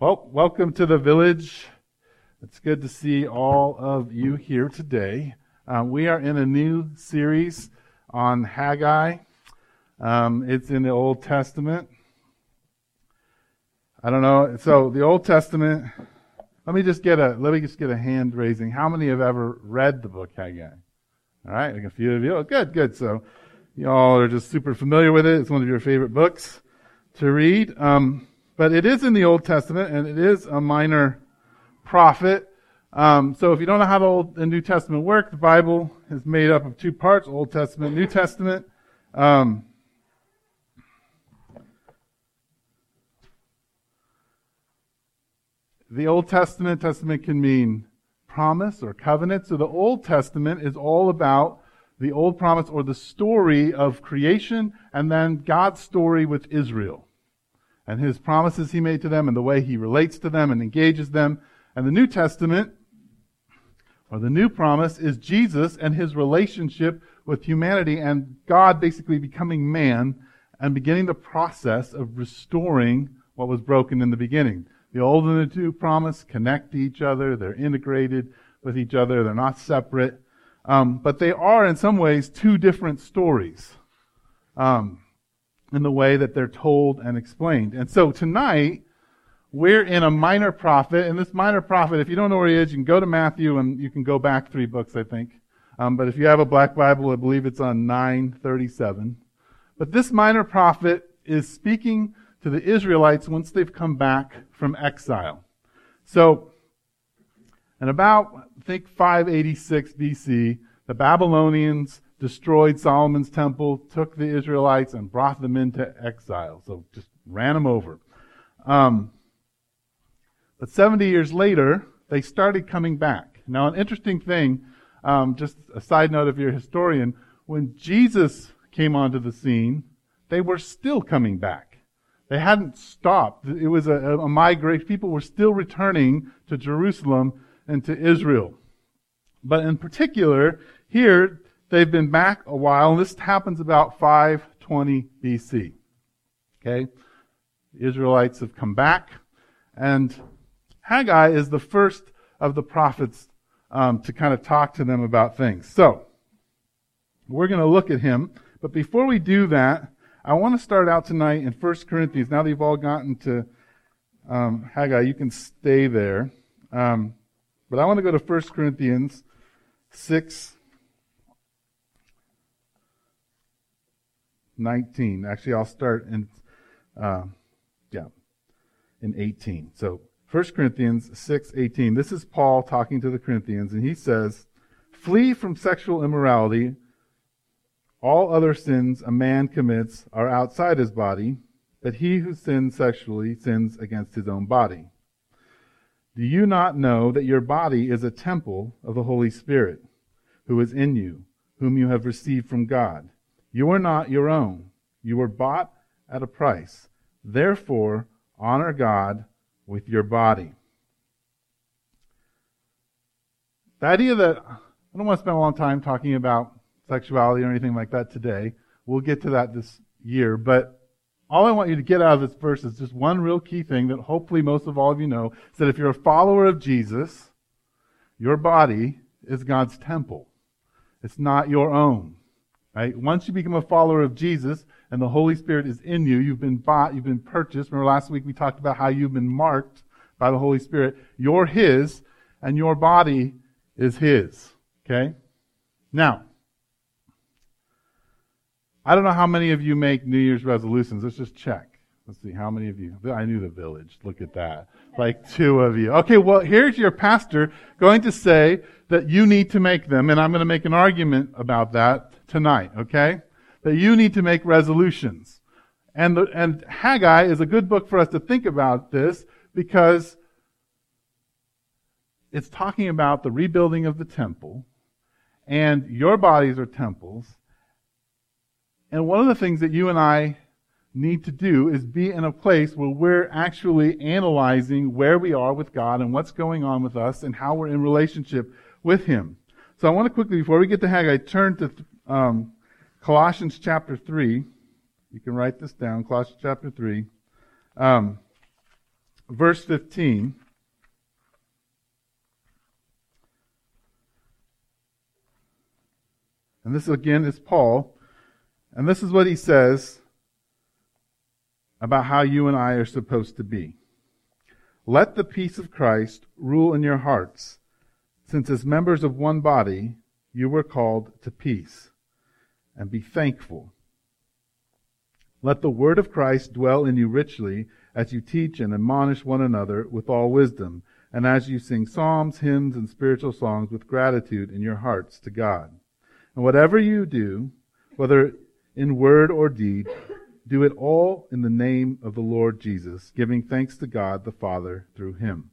Well, welcome to the village. It's good to see all of you here today. Um, we are in a new series on Haggai. Um, it's in the Old Testament. I don't know. So the Old Testament. Let me just get a let me just get a hand raising. How many have ever read the book Haggai? All right, like a few of you. Oh, good, good. So you all are just super familiar with it. It's one of your favorite books to read. Um, but it is in the Old Testament, and it is a minor prophet. Um, so if you don't know how the Old and New Testament work, the Bible is made up of two parts: Old Testament, New Testament. Um, the Old Testament Testament can mean promise or covenant. So the Old Testament is all about the old promise or the story of creation and then God's story with Israel and his promises he made to them and the way he relates to them and engages them. And the New Testament or the new promise is Jesus and his relationship with humanity and God basically becoming man and beginning the process of restoring what was broken in the beginning. The old and the new promise connect to each other. They're integrated with each other. They're not separate. Um, but they are, in some ways, two different stories um, in the way that they're told and explained. And so tonight, we're in a minor prophet. And this minor prophet, if you don't know where he is, you can go to Matthew and you can go back three books, I think. Um, but if you have a black Bible, I believe it's on 937. But this minor prophet is speaking to the Israelites once they've come back from exile. So, in about, I think 586 BC, the Babylonians destroyed Solomon's temple, took the Israelites, and brought them into exile. So just ran them over. Um, but 70 years later, they started coming back. Now, an interesting thing, um, just a side note if you're a historian, when Jesus came onto the scene, they were still coming back. They hadn't stopped. It was a, a migration. People were still returning to Jerusalem and to Israel. But in particular, here, they've been back a while, and this happens about 520 BC. Okay? The Israelites have come back, and Haggai is the first of the prophets um, to kind of talk to them about things. So, we're going to look at him, but before we do that, I want to start out tonight in 1 Corinthians. Now that you've all gotten to um, Haggai, you can stay there. Um, but I want to go to 1 Corinthians 6, 19. Actually, I'll start in, uh, yeah, in 18. So 1 Corinthians 6, 18. This is Paul talking to the Corinthians, and he says, Flee from sexual immorality. All other sins a man commits are outside his body, but he who sins sexually sins against his own body. Do you not know that your body is a temple of the Holy Spirit, who is in you, whom you have received from God? You are not your own. You were bought at a price. Therefore, honor God with your body. The idea that I don't want to spend a long time talking about sexuality or anything like that today. We'll get to that this year. But all I want you to get out of this verse is just one real key thing that hopefully most of all of you know is that if you're a follower of Jesus, your body is God's temple. It's not your own. Right? Once you become a follower of Jesus and the Holy Spirit is in you, you've been bought, you've been purchased. Remember last week we talked about how you've been marked by the Holy Spirit. You're His and your body is His. Okay? Now, I don't know how many of you make New Year's resolutions. Let's just check. Let's see how many of you. I knew the village. Look at that. Like two of you. Okay, well, here's your pastor going to say that you need to make them, and I'm going to make an argument about that tonight, okay? That you need to make resolutions. And, the, and Haggai is a good book for us to think about this because it's talking about the rebuilding of the temple, and your bodies are temples, and one of the things that you and I need to do is be in a place where we're actually analyzing where we are with God and what's going on with us and how we're in relationship with Him. So I want to quickly, before we get to Haggai, turn to um, Colossians chapter 3. You can write this down, Colossians chapter 3. Um, verse 15. And this again is Paul. And this is what he says about how you and I are supposed to be. Let the peace of Christ rule in your hearts, since as members of one body you were called to peace, and be thankful. Let the word of Christ dwell in you richly as you teach and admonish one another with all wisdom, and as you sing psalms, hymns, and spiritual songs with gratitude in your hearts to God. And whatever you do, whether in word or deed, do it all in the name of the Lord Jesus, giving thanks to God the Father through him.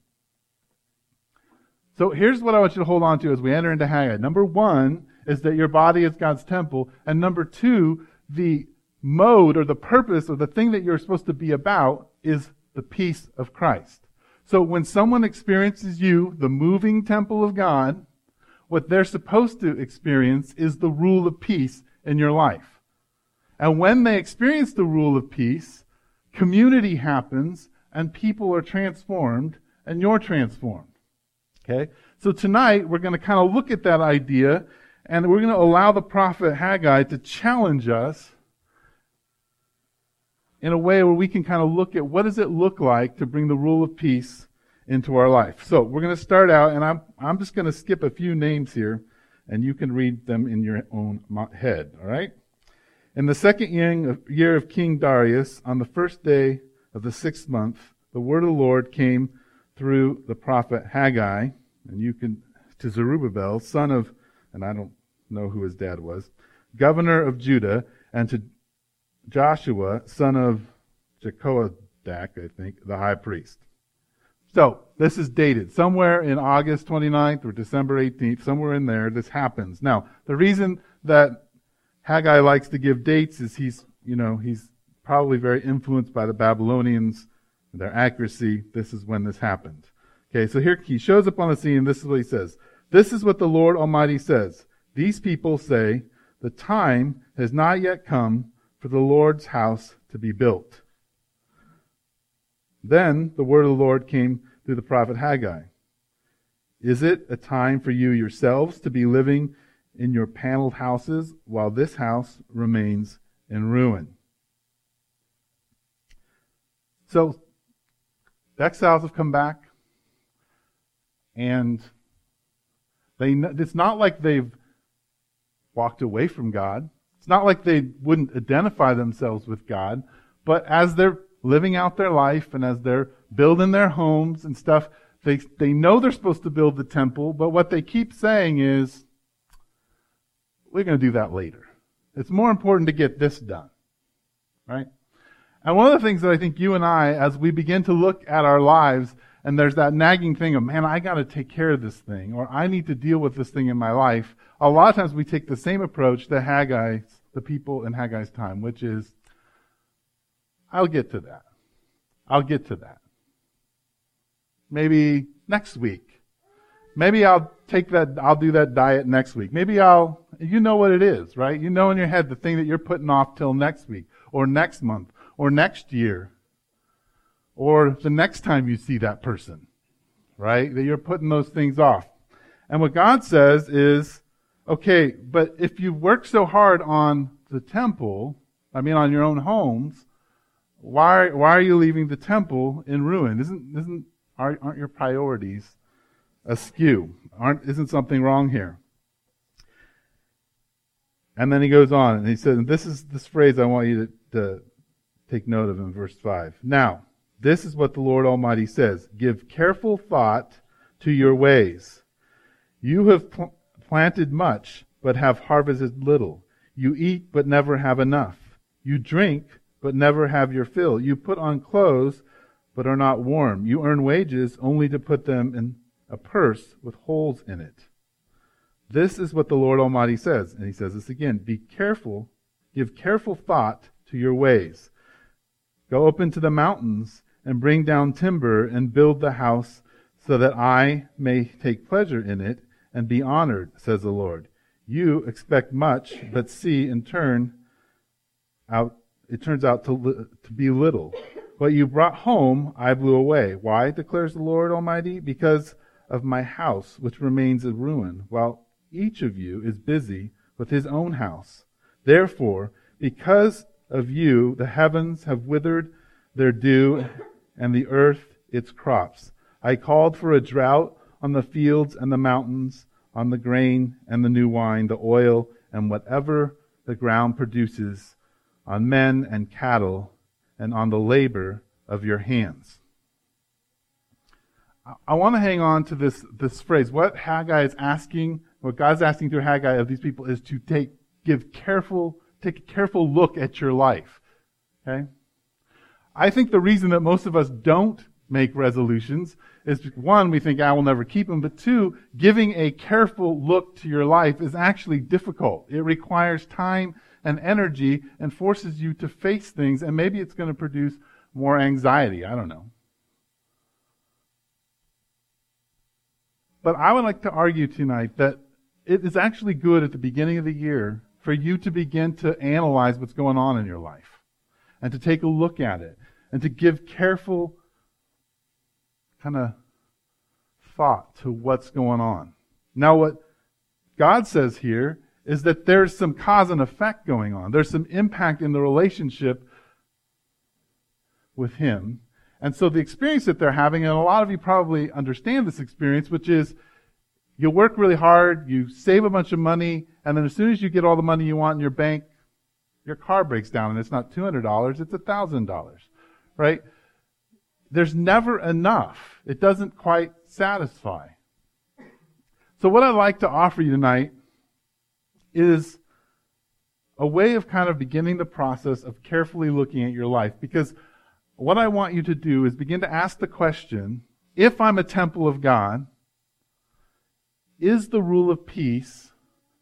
So here's what I want you to hold on to as we enter into Haggai. Number one is that your body is God's temple. And number two, the mode or the purpose or the thing that you're supposed to be about is the peace of Christ. So when someone experiences you, the moving temple of God, what they're supposed to experience is the rule of peace in your life. And when they experience the rule of peace, community happens and people are transformed and you're transformed. Okay? So tonight we're going to kind of look at that idea and we're going to allow the prophet Haggai to challenge us in a way where we can kind of look at what does it look like to bring the rule of peace into our life. So we're going to start out, and I'm, I'm just going to skip a few names here, and you can read them in your own head, all right? In the second year of King Darius, on the first day of the sixth month, the word of the Lord came through the prophet Haggai, and you can, to Zerubbabel, son of, and I don't know who his dad was, governor of Judah, and to Joshua, son of Jehozadak, I think, the high priest. So, this is dated. Somewhere in August 29th or December 18th, somewhere in there, this happens. Now, the reason that Haggai likes to give dates is he's, you know, he's probably very influenced by the Babylonians, and their accuracy. This is when this happened. Okay, so here he shows up on the scene, and this is what he says. This is what the Lord Almighty says. These people say, the time has not yet come for the Lord's house to be built. Then the word of the Lord came through the prophet Haggai. Is it a time for you yourselves to be living in your paneled houses while this house remains in ruin? So, the exiles have come back, and they, it's not like they've walked away from God. It's not like they wouldn't identify themselves with God, but as they're living out their life and as they're building their homes and stuff, they, they know they're supposed to build the temple, but what they keep saying is, we're going to do that later. It's more important to get this done. Right? And one of the things that I think you and I, as we begin to look at our lives, and there's that nagging thing of, man, I got to take care of this thing, or I need to deal with this thing in my life. A lot of times we take the same approach that Haggai, the people in Haggai's time, which is, I'll get to that. I'll get to that. Maybe next week. Maybe I'll take that, I'll do that diet next week. Maybe I'll, you know what it is, right? You know in your head the thing that you're putting off till next week, or next month, or next year or the next time you see that person, right? That you're putting those things off. And what God says is, okay, but if you work so hard on the temple, I mean on your own homes, why, why are you leaving the temple in ruin? Isn't, isn't, aren't, your priorities askew? Aren't, isn't something wrong here? And then he goes on and he says, and this is this phrase I want you to, to take note of in verse 5. Now, this is what the Lord Almighty says. Give careful thought to your ways. You have pl- planted much, but have harvested little. You eat, but never have enough. You drink, but never have your fill. You put on clothes, but are not warm. You earn wages only to put them in a purse with holes in it. This is what the Lord Almighty says. And he says this again. Be careful, give careful thought to your ways. Go up into the mountains and bring down timber and build the house so that I may take pleasure in it and be honored, says the Lord. You expect much, but see in turn out, it turns out to, to be little. What you brought home, I blew away. Why, declares the Lord Almighty? Because of my house, which remains a ruin, while each of you is busy with his own house. Therefore, because of you, the heavens have withered their dew, and the earth its crops. I called for a drought on the fields and the mountains, on the grain and the new wine, the oil, and whatever the ground produces, on men and cattle and on the labor of your hands. I want to hang on to this, this phrase. What Haggai is asking, what God's asking through Haggai of these people is to take, give careful, take a careful look at your life. Okay? I think the reason that most of us don't make resolutions is one, we think ah, I will never keep them, but two, giving a careful look to your life is actually difficult. It requires time and energy and forces you to face things, and maybe it's going to produce more anxiety. I don't know. But I would like to argue tonight that it is actually good at the beginning of the year for you to begin to analyze what's going on in your life and to take a look at it and to give careful kind of thought to what's going on. Now, what God says here is that there's some cause and effect going on. There's some impact in the relationship with Him. And so the experience that they're having, and a lot of you probably understand this experience, which is you work really hard, you save a bunch of money, and then as soon as you get all the money you want in your bank, your car breaks down and it's not $200, it's $1,000. Right? There's never enough. It doesn't quite satisfy. So what I'd like to offer you tonight is a way of kind of beginning the process of carefully looking at your life. Because what I want you to do is begin to ask the question if I'm a temple of God, is the rule of peace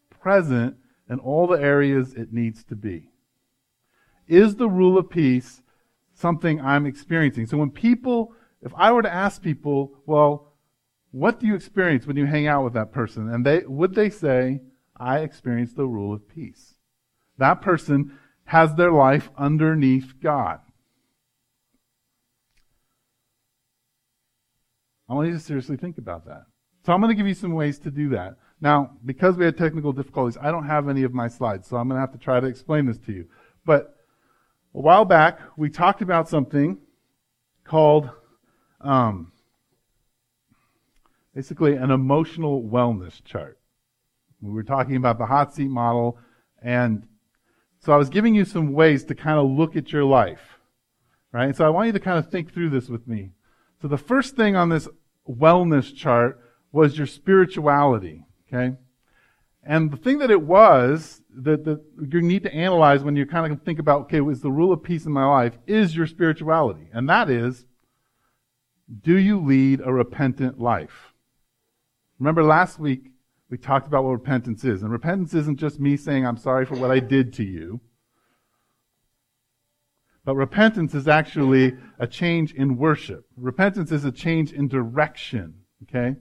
present in all the areas it needs to be? Is the rule of peace something I'm experiencing? So when people, if I were to ask people, well, what do you experience when you hang out with that person? And they, would they say, I experience the rule of peace. That person has their life underneath God. I want you to seriously think about that. So I'm going to give you some ways to do that. Now, because we had technical difficulties, I don't have any of my slides, so I'm going to have to try to explain this to you. But a while back, we talked about something called um, basically an emotional wellness chart. We were talking about the hot seat model, and so I was giving you some ways to kind of look at your life, right? So I want you to kind of think through this with me. So the first thing on this wellness chart was your spirituality, okay? And the thing that it was that, that you need to analyze when you kind of think about, okay, was the rule of peace in my life is your spirituality. And that is, do you lead a repentant life? Remember last week, we talked about what repentance is. And repentance isn't just me saying, I'm sorry for what I did to you. But repentance is actually a change in worship. Repentance is a change in direction. Okay?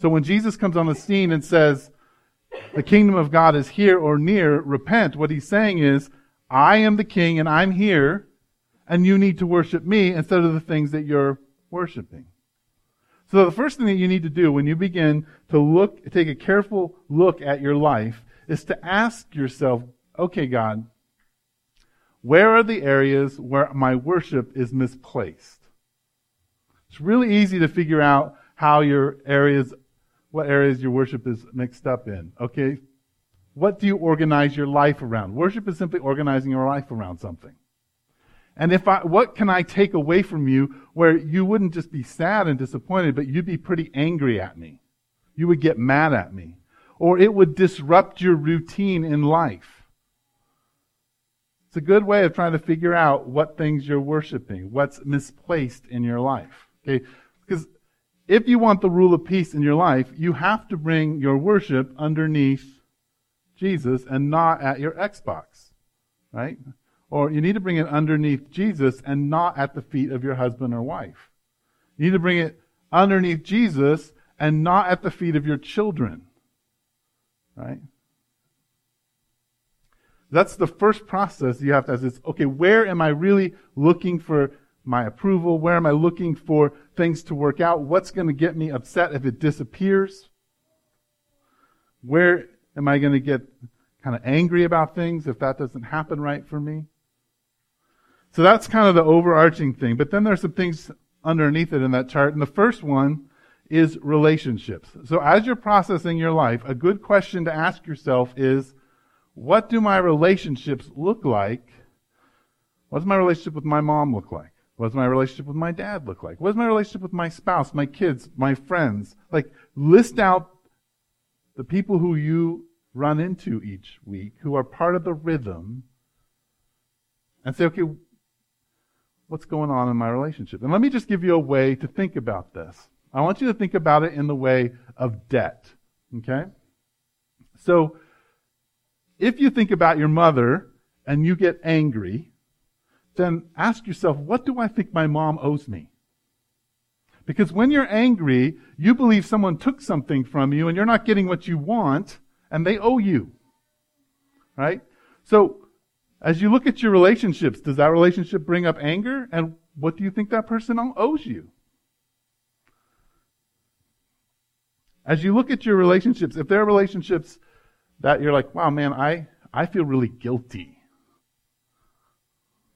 So when Jesus comes on the scene and says, the kingdom of God is here or near, repent, what he's saying is, I am the king and I'm here, and you need to worship me instead of the things that you're worshiping. So the first thing that you need to do when you begin to look, take a careful look at your life is to ask yourself, okay, God, where are the areas where my worship is misplaced? It's really easy to figure out how your areas, what areas your worship is mixed up in. Okay? What do you organize your life around? Worship is simply organizing your life around something. And if I, what can I take away from you where you wouldn't just be sad and disappointed, but you'd be pretty angry at me? You would get mad at me. Or it would disrupt your routine in life. It's a good way of trying to figure out what things you're worshiping, what's misplaced in your life. Okay? Because if you want the rule of peace in your life, you have to bring your worship underneath Jesus and not at your Xbox. Right? Or you need to bring it underneath Jesus and not at the feet of your husband or wife. You need to bring it underneath Jesus and not at the feet of your children. Right? That's the first process you have to ask is, okay, where am I really looking for my approval? Where am I looking for things to work out? What's going to get me upset if it disappears? Where am I going to get kind of angry about things if that doesn't happen right for me? So that's kind of the overarching thing. But then there's some things underneath it in that chart. And the first one is relationships. So as you're processing your life, a good question to ask yourself is, what do my relationships look like? What does my relationship with my mom look like? What does my relationship with my dad look like? What does my relationship with my spouse, my kids, my friends? Like, list out the people who you run into each week who are part of the rhythm and say, okay, what's going on in my relationship? And let me just give you a way to think about this. I want you to think about it in the way of debt. Okay? So, if you think about your mother and you get angry, then ask yourself, what do I think my mom owes me? Because when you're angry, you believe someone took something from you and you're not getting what you want and they owe you. Right? So, as you look at your relationships, does that relationship bring up anger? And what do you think that person owes you? As you look at your relationships, if there are relationships that you're like, wow, man, I, I feel really guilty.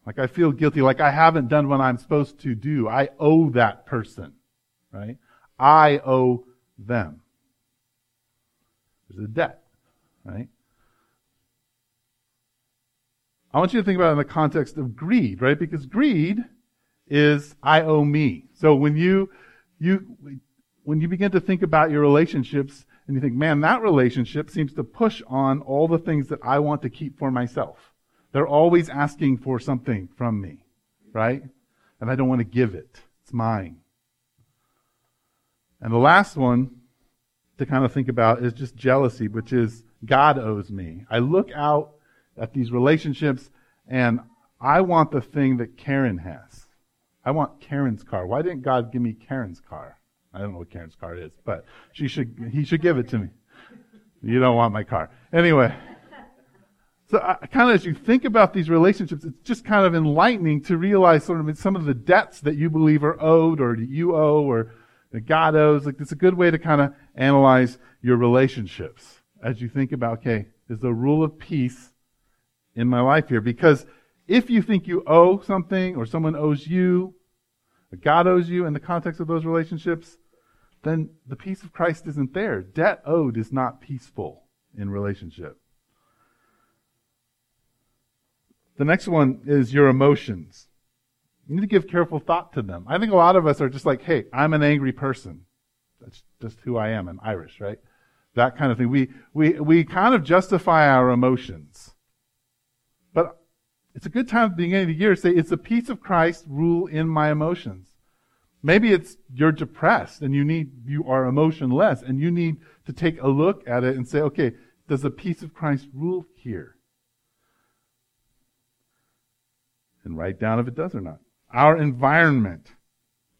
Like I feel guilty, like I haven't done what I'm supposed to do. I owe that person, right? I owe them. There's a debt, right? I want you to think about it in the context of greed, right? Because greed is I owe me. So when you, you, when you begin to think about your relationships and you think, man, that relationship seems to push on all the things that I want to keep for myself. They're always asking for something from me, right? And I don't want to give it. It's mine. And the last one to kind of think about is just jealousy, which is God owes me. I look out at these relationships, and I want the thing that Karen has. I want Karen's car. Why didn't God give me Karen's car? I don't know what Karen's car is, but she should, he should give it to me. You don't want my car. Anyway. So I, kind of as you think about these relationships, it's just kind of enlightening to realize sort of some of the debts that you believe are owed or you owe or that God owes. Like it's a good way to kind of analyze your relationships as you think about, okay, is the rule of peace in my life here. Because if you think you owe something or someone owes you, God owes you in the context of those relationships, then the peace of Christ isn't there. Debt owed is not peaceful in relationship. The next one is your emotions. You need to give careful thought to them. I think a lot of us are just like, hey, I'm an angry person. That's just who I am. I'm Irish, right? That kind of thing. We, we, we kind of justify our emotions. But it's a good time at the beginning of the year to say, it's the peace of Christ rule in my emotions. Maybe it's you're depressed and you need, you are emotionless and you need to take a look at it and say, okay, does the peace of Christ rule here? And write down if it does or not. Our environment.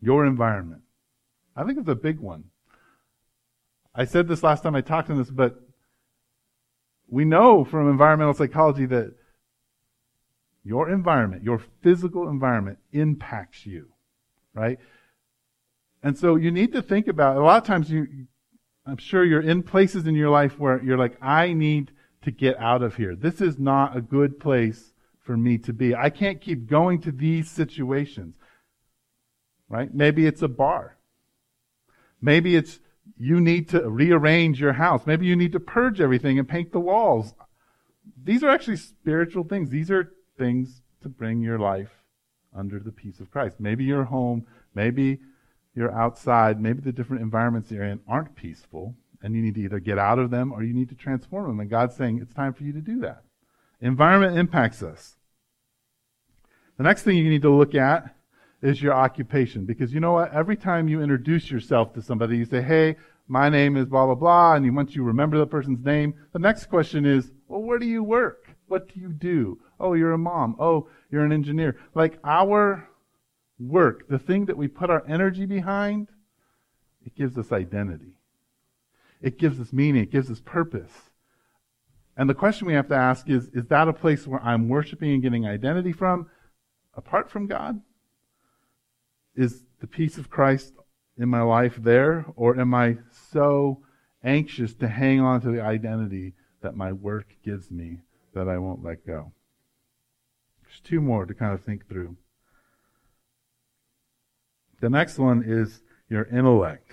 Your environment. I think it's a big one. I said this last time I talked on this, but we know from environmental psychology that your environment, your physical environment impacts you, right? And so you need to think about, a lot of times you, I'm sure you're in places in your life where you're like, I need to get out of here. This is not a good place for me to be. I can't keep going to these situations. Right? Maybe it's a bar. Maybe it's you need to rearrange your house. Maybe you need to purge everything and paint the walls. These are actually spiritual things. These are things to bring your life under the peace of Christ. Maybe your home, maybe you're outside, maybe the different environments you're in aren't peaceful, and you need to either get out of them or you need to transform them. And God's saying it's time for you to do that. Environment impacts us. The next thing you need to look at is your occupation. Because you know what? Every time you introduce yourself to somebody, you say, hey, my name is blah, blah, blah, and once you remember the person's name, the next question is, well, where do you work? What do you do? Oh, you're a mom. Oh, you're an engineer. Like our work, the thing that we put our energy behind, it gives us identity. It gives us meaning. It gives us purpose. And the question we have to ask is, is that a place where I'm worshiping and getting identity from apart from God? is the peace of Christ in my life there, or am I so anxious to hang on to the identity that my work gives me that I won't let go? There's two more to kind of think through. The next one is your intellect.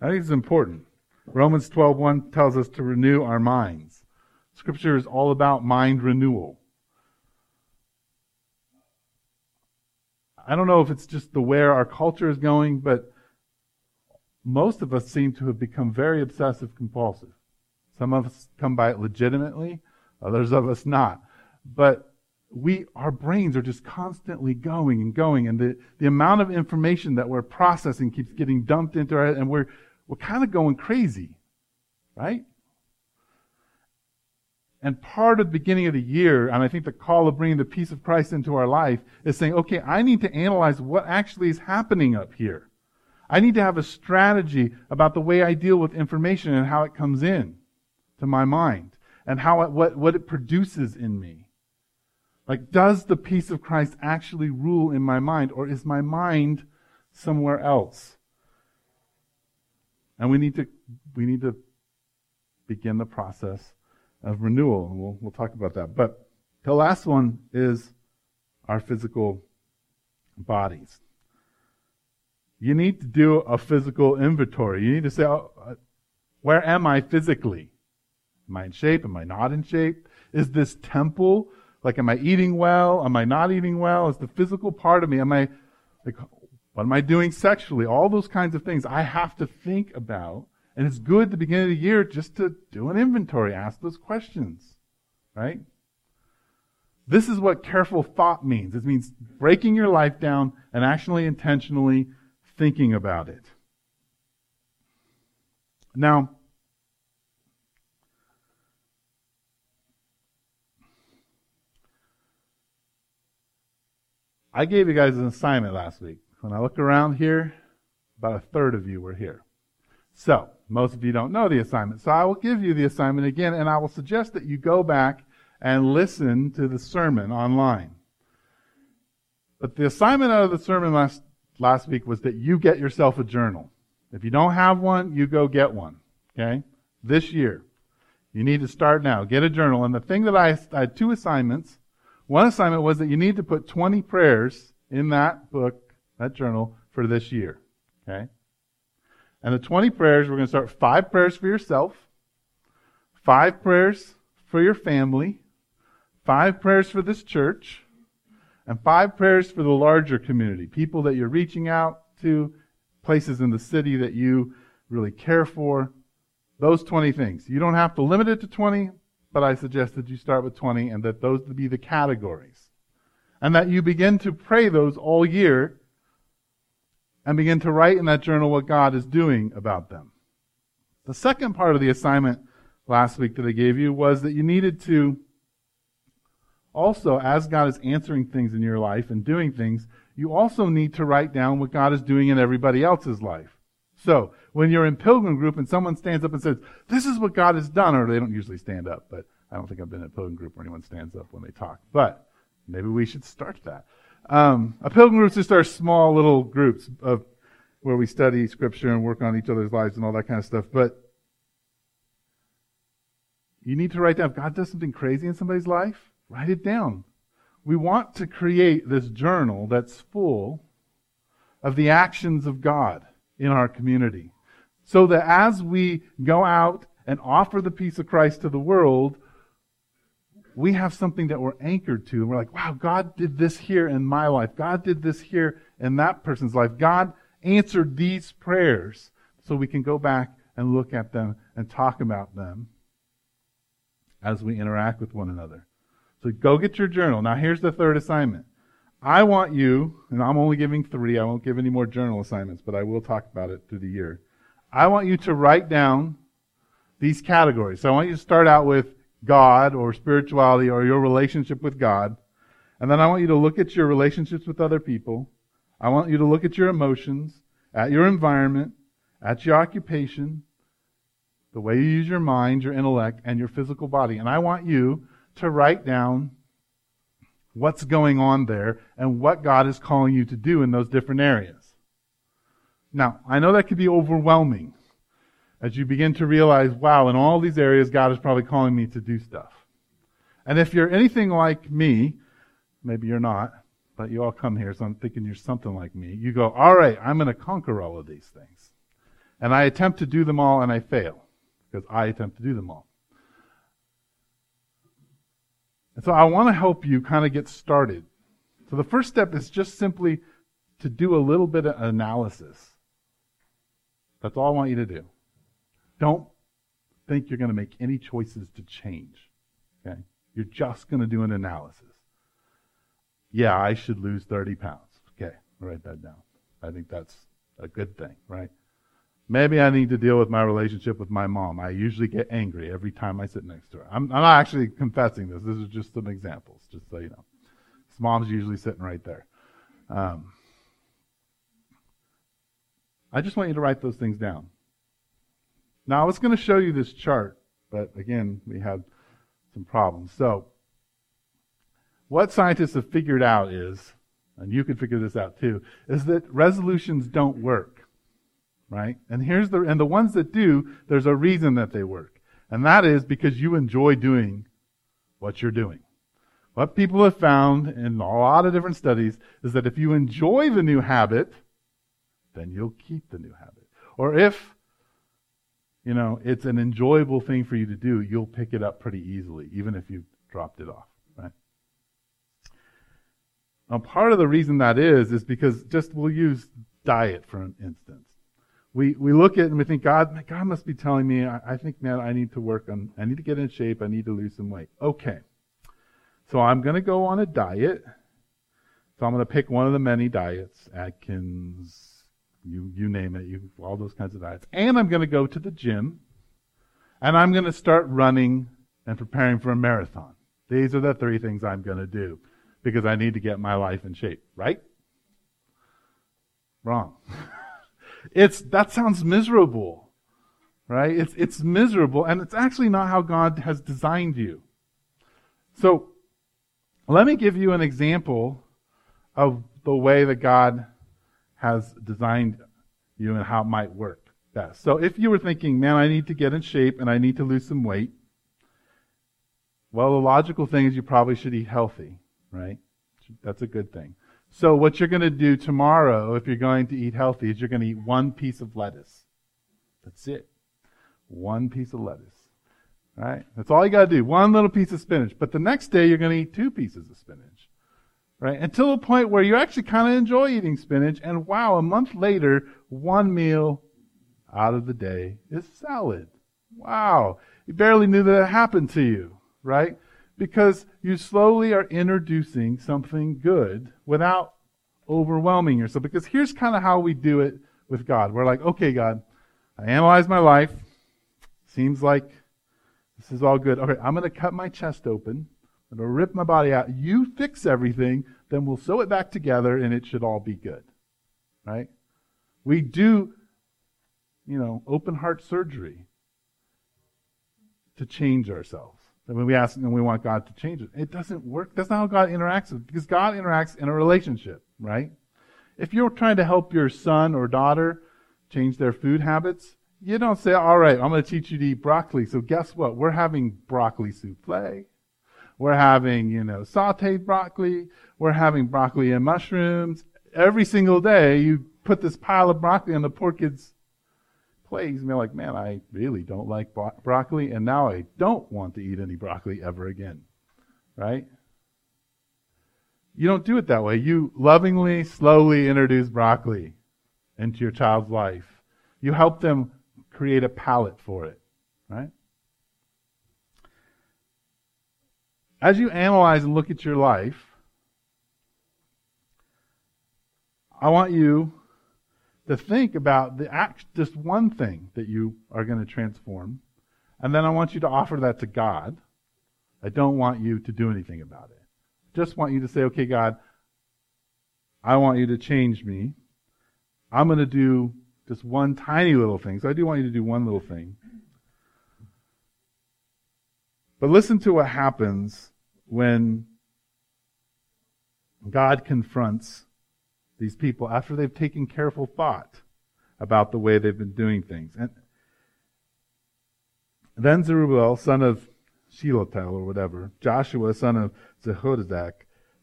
I think it's important. Romans 12:1 tells us to renew our minds. Scripture is all about mind renewal. I don't know if it's just the where our culture is going, but most of us seem to have become very obsessive compulsive. Some of us come by it legitimately, others of us not. But we, our brains are just constantly going and going, and the, the amount of information that we're processing keeps getting dumped into our head, and we're, we're kind of going crazy, right? And part of the beginning of the year, and I think the call of bringing the peace of Christ into our life is saying, okay, I need to analyze what actually is happening up here. I need to have a strategy about the way I deal with information and how it comes in to my mind and how it, what, what it produces in me. Like, does the peace of Christ actually rule in my mind or is my mind somewhere else? And we need to, we need to begin the process of renewal. And we'll, we'll talk about that. But the last one is our physical bodies. You need to do a physical inventory. You need to say, oh, uh, where am I physically? Am I in shape? Am I not in shape? Is this temple? Like, am I eating well? Am I not eating well? Is the physical part of me, am I, like, what am I doing sexually? All those kinds of things I have to think about and it's good at the beginning of the year just to do an inventory, ask those questions, right? This is what careful thought means. It means breaking your life down and actually intentionally thinking about it. Now, I gave you guys an assignment last week. When I look around here, about a third of you were here. So, most of you don't know the assignment. So I will give you the assignment again, and I will suggest that you go back and listen to the sermon online. But the assignment out of the sermon last, last week was that you get yourself a journal. If you don't have one, you go get one. Okay? This year. You need to start now. Get a journal. And the thing that I, I had two assignments. One assignment was that you need to put 20 prayers in that book, that journal, for this year. Okay? And the 20 prayers, we're going to start five prayers for yourself, five prayers for your family, five prayers for this church, and five prayers for the larger community. People that you're reaching out to, places in the city that you really care for. Those 20 things. You don't have to limit it to 20, but I suggest that you start with 20 and that those be the categories. And that you begin to pray those all year and begin to write in that journal what God is doing about them. The second part of the assignment last week that I gave you was that you needed to also, as God is answering things in your life and doing things, you also need to write down what God is doing in everybody else's life. So, when you're in pilgrim group and someone stands up and says, this is what God has done, or they don't usually stand up, but I don't think I've been in a pilgrim group where anyone stands up when they talk. But maybe we should start that. Um, a pilgrim is just our small little groups of where we study scripture and work on each other's lives and all that kind of stuff. But you need to write down if God does something crazy in somebody's life, write it down. We want to create this journal that's full of the actions of God in our community. So that as we go out and offer the peace of Christ to the world, we have something that we're anchored to. And we're like, wow, God did this here in my life. God did this here in that person's life. God answered these prayers. So we can go back and look at them and talk about them as we interact with one another. So go get your journal. Now here's the third assignment. I want you, and I'm only giving three, I won't give any more journal assignments, but I will talk about it through the year. I want you to write down these categories. So I want you to start out with God or spirituality or your relationship with God. And then I want you to look at your relationships with other people. I want you to look at your emotions, at your environment, at your occupation, the way you use your mind, your intellect, and your physical body. And I want you to write down what's going on there and what God is calling you to do in those different areas. Now, I know that could be overwhelming as you begin to realize, wow, in all these areas, God is probably calling me to do stuff. And if you're anything like me, maybe you're not, but you all come here, so I'm thinking you're something like me. You go, all right, I'm going to conquer all of these things. And I attempt to do them all and I fail because I attempt to do them all. And so I want to help you kind of get started. So the first step is just simply to do a little bit of analysis. That's all I want you to do. Don't think you're going to make any choices to change. Okay? You're just going to do an analysis. Yeah, I should lose 30 pounds. Okay, write that down. I think that's a good thing, right? Maybe I need to deal with my relationship with my mom. I usually get angry every time I sit next to her. I'm, I'm not actually confessing this. This is just some examples, just so you know. His mom's usually sitting right there. Um, I just want you to write those things down. Now, I was going to show you this chart, but again, we had some problems. So, what scientists have figured out is, and you can figure this out too, is that resolutions don't work right? And here's the and the ones that do, there's a reason that they work. And that is because you enjoy doing what you're doing. What people have found in a lot of different studies is that if you enjoy the new habit, then you'll keep the new habit. Or if you know, it's an enjoyable thing for you to do, you'll pick it up pretty easily, even if you've dropped it off, right? Now, part of the reason that is, is because just we'll use diet for an instance we, we look at it and we think, God, God must be telling me, I, I think, man, I need to work on, I need to get in shape, I need to lose some weight. Okay. So I'm going to go on a diet. So I'm going to pick one of the many diets, Atkins, you, you name it, you, all those kinds of diets. And I'm going to go to the gym and I'm going to start running and preparing for a marathon. These are the three things I'm going to do because I need to get my life in shape, right? Wrong. It's, that sounds miserable, right? It's, it's miserable, and it's actually not how God has designed you. So, let me give you an example of the way that God has designed you and how it might work best. So, if you were thinking, man, I need to get in shape and I need to lose some weight, well, the logical thing is you probably should eat healthy, right? That's a good thing. So what you're going to do tomorrow, if you're going to eat healthy, is you're going to eat one piece of lettuce. That's it. One piece of lettuce. Right? That's all you got to do. One little piece of spinach. But the next day, you're going to eat two pieces of spinach. Right? Until a point where you actually kind of enjoy eating spinach. And wow, a month later, one meal out of the day is salad. Wow. You barely knew that it happened to you. Right? because you slowly are introducing something good without overwhelming yourself. Because here's kind of how we do it with God. We're like, okay, God, I analyze my life. Seems like this is all good. Okay, I'm going to cut my chest open. To rip my body out. You fix everything, then we'll sew it back together and it should all be good. Right? We do, you know, open heart surgery to change ourselves. That when we ask and we want God to change it, it doesn't work. That's not how God interacts with because God interacts in a relationship, right? If you're trying to help your son or daughter change their food habits, you don't say, all right, I'm going to teach you to eat broccoli. So guess what? We're having broccoli souffle. We're having, you know, sauteed broccoli. We're having broccoli and mushrooms. Every single day, you put this pile of broccoli on the poor kid's plagues me like, man, I really don't like bro- broccoli, and now I don't want to eat any broccoli ever again. Right? You don't do it that way. You lovingly, slowly introduce broccoli into your child's life. You help them create a palate for it. Right? As you analyze and look at your life, I want you to think about the act, just one thing that you are going to transform. And then I want you to offer that to God. I don't want you to do anything about it. Just want you to say, okay, God, I want you to change me. I'm going to do just one tiny little thing. So I do want you to do one little thing. But listen to what happens when God confronts these people after they've taken careful thought about the way they've been doing things. And then Zerubbabel, son of Shealtiel or whatever, Joshua, son of Jehozadak,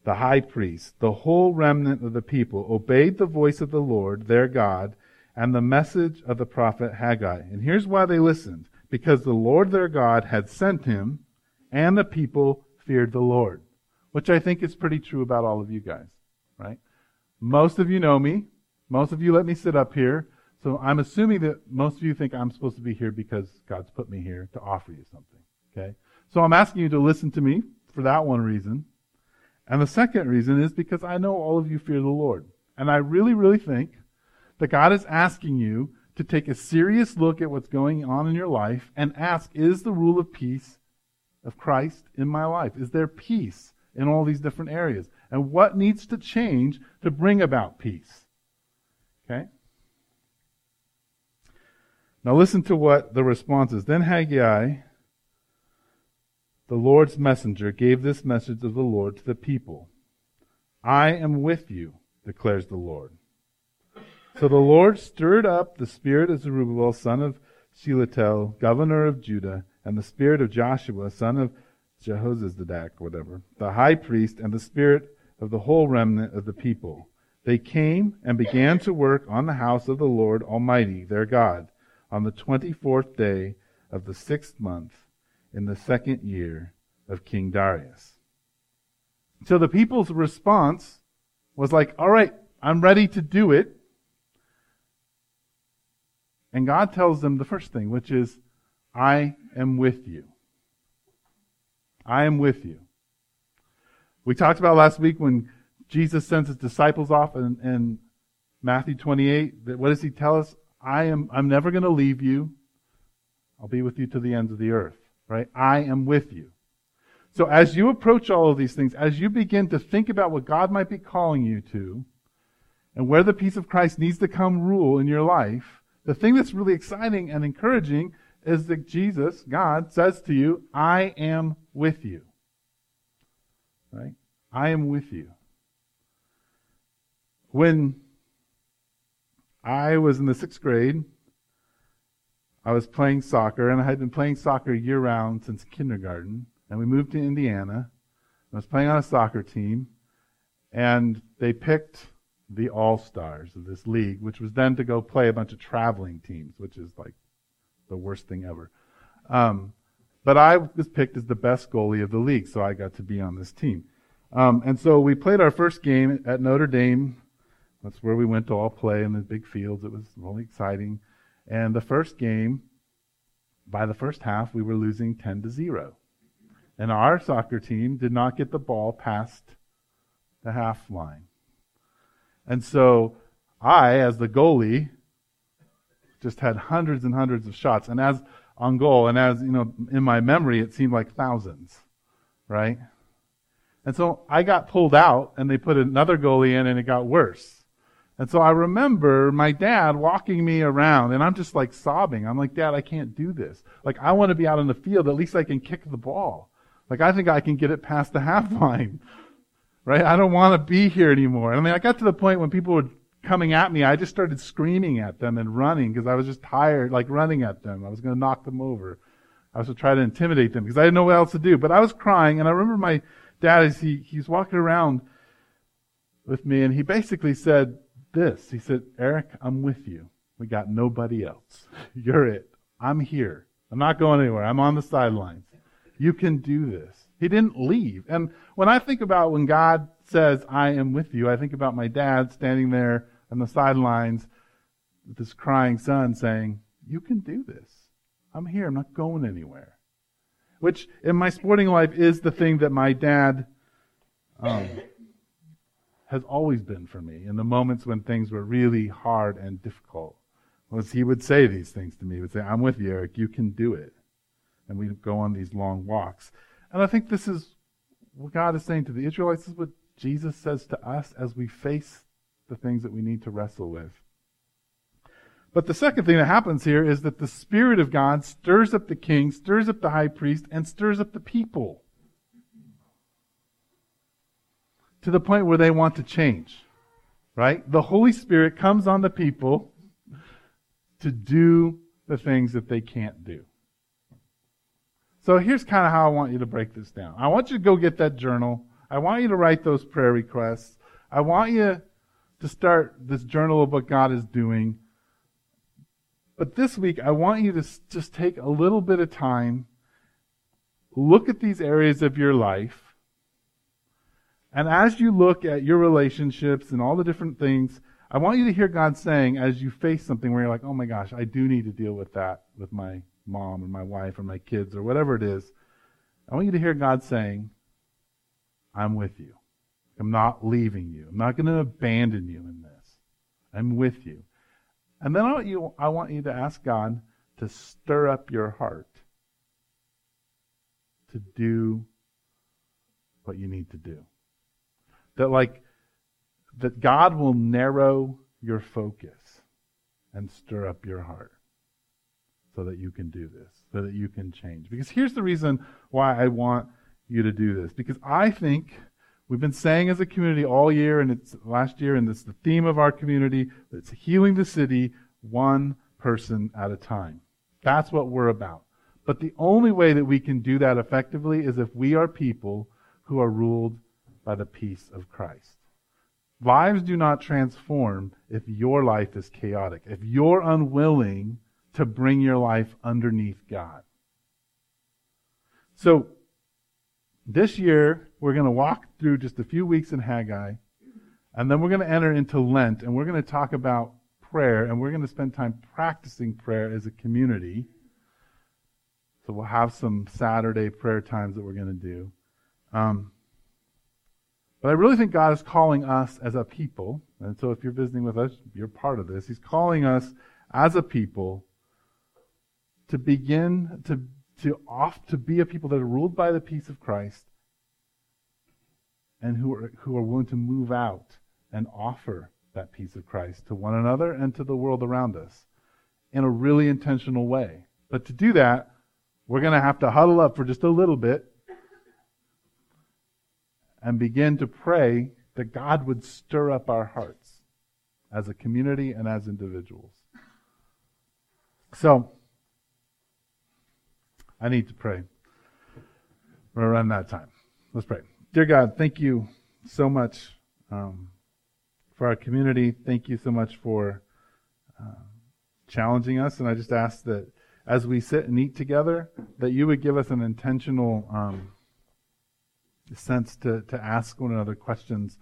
the high priest, the whole remnant of the people obeyed the voice of the Lord, their God, and the message of the prophet Haggai. And here's why they listened. Because the Lord their God had sent him, and the people feared the Lord. Which I think is pretty true about all of you guys, right? Most of you know me. Most of you let me sit up here. So I'm assuming that most of you think I'm supposed to be here because God's put me here to offer you something. Okay? So I'm asking you to listen to me for that one reason. And the second reason is because I know all of you fear the Lord. And I really, really think that God is asking you to take a serious look at what's going on in your life and ask, is the rule of peace of Christ in my life? Is there peace in all these different areas? And what needs to change to bring about peace? Okay? Now listen to what the response is. Then Haggai, the Lord's messenger, gave this message of the Lord to the people. I am with you, declares the Lord. So the Lord stirred up the spirit of Zerubbabel, son of Shealtiel, governor of Judah, and the spirit of Joshua, son of Jehozadak, whatever, the high priest, and the spirit of the whole remnant of the people. They came and began to work on the house of the Lord Almighty, their God, on the twenty-fourth day of the sixth month in the second year of King Darius. So the people's response was like, all right, I'm ready to do it. And God tells them the first thing, which is, I am with you. I am with you. We talked about last week when Jesus sends his disciples off in, in Matthew 28, that what does he tell us? I am, I'm never going to leave you. I'll be with you to the ends of the earth, right? I am with you. So as you approach all of these things, as you begin to think about what God might be calling you to, and where the peace of Christ needs to come rule in your life, the thing that's really exciting and encouraging is that Jesus, God, says to you, I am with you. Right? I am with you. When I was in the sixth grade, I was playing soccer, and I had been playing soccer year round since kindergarten. And we moved to Indiana. I was playing on a soccer team, and they picked the all stars of this league, which was then to go play a bunch of traveling teams, which is like the worst thing ever. Um, but I was picked as the best goalie of the league, so I got to be on this team. Um, and so we played our first game at Notre Dame. That's where we went to all play in the big fields. It was really exciting. And the first game, by the first half, we were losing 10 to 0. And our soccer team did not get the ball past the half line. And so I, as the goalie, just had hundreds and hundreds of shots. And as on goal, and as, you know, in my memory, it seemed like thousands, right? And so I got pulled out and they put another goalie in and it got worse. And so I remember my dad walking me around and I'm just like sobbing. I'm like, Dad, I can't do this. Like, I want to be out on the field. At least I can kick the ball. Like, I think I can get it past the half line right? I don't want to be here anymore. I mean, I got to the point when people were coming at me, I just started screaming at them and running because I was just tired, like running at them. I was going to knock them over. I was to try to intimidate them because I didn't know what else to do. But I was crying, and I remember my dad as he he's walking around with me, and he basically said this. He said, "Eric, I'm with you. We got nobody else. You're it. I'm here. I'm not going anywhere. I'm on the sidelines. You can do this." He didn't leave. And when I think about when God says, I am with you, I think about my dad standing there on the sidelines with his crying son saying, You can do this. I'm here. I'm not going anywhere. Which, in my sporting life, is the thing that my dad um, has always been for me in the moments when things were really hard and difficult. Was he would say these things to me. He would say, I'm with you, Eric. You can do it. And we'd go on these long walks. And I think this is what God is saying to the Israelites. Is what Jesus says to us as we face the things that we need to wrestle with. But the second thing that happens here is that the Spirit of God stirs up the king, stirs up the high priest, and stirs up the people to the point where they want to change. Right? The Holy Spirit comes on the people to do the things that they can't do. So here's kind of how I want you to break this down. I want you to go get that journal. I want you to write those prayer requests. I want you to start this journal of what God is doing. But this week, I want you to just take a little bit of time, look at these areas of your life, and as you look at your relationships and all the different things, I want you to hear God saying as you face something where you're like, oh my gosh, I do need to deal with that with my mom or my wife or my kids or whatever it is. I want you to hear God saying, I'm with you. I'm not leaving you. I'm not going to abandon you in this. I'm with you. And then I want you, I want you to ask God to stir up your heart to do what you need to do. That like that God will narrow your focus and stir up your heart so that you can do this, so that you can change. Because here's the reason why I want you to do this. Because I think we've been saying as a community all year, and it's last year, and it's the theme of our community, it's healing the city one person at a time. That's what we're about. But the only way that we can do that effectively is if we are people who are ruled by the peace of Christ. Lives do not transform if your life is chaotic, if you're unwilling to bring your life underneath God. So, this year, we're going to walk through just a few weeks in Haggai, and then we're going to enter into Lent, and we're going to talk about prayer, and we're going to spend time practicing prayer as a community. So, we'll have some Saturday prayer times that we're going to do. Um, but I really think God is calling us as a people, and so if you're visiting with us, you're part of this. He's calling us as a people to begin to to off to be a people that are ruled by the peace of Christ and who are who are willing to move out and offer that peace of Christ to one another and to the world around us in a really intentional way. But to do that, we're going to have to huddle up for just a little bit and begin to pray that God would stir up our hearts as a community and as individuals. So, I need to pray. We're running out of time. Let's pray. Dear God, thank you so much um, for our community. Thank you so much for uh, challenging us. And I just ask that as we sit and eat together, that you would give us an intentional um, sense to, to ask one another questions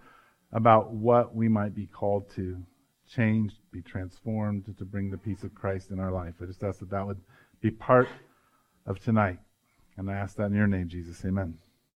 about what we might be called to change, be transformed, to bring the peace of Christ in our life. I just ask that that would be part of tonight. And I ask that in your name, Jesus. Amen.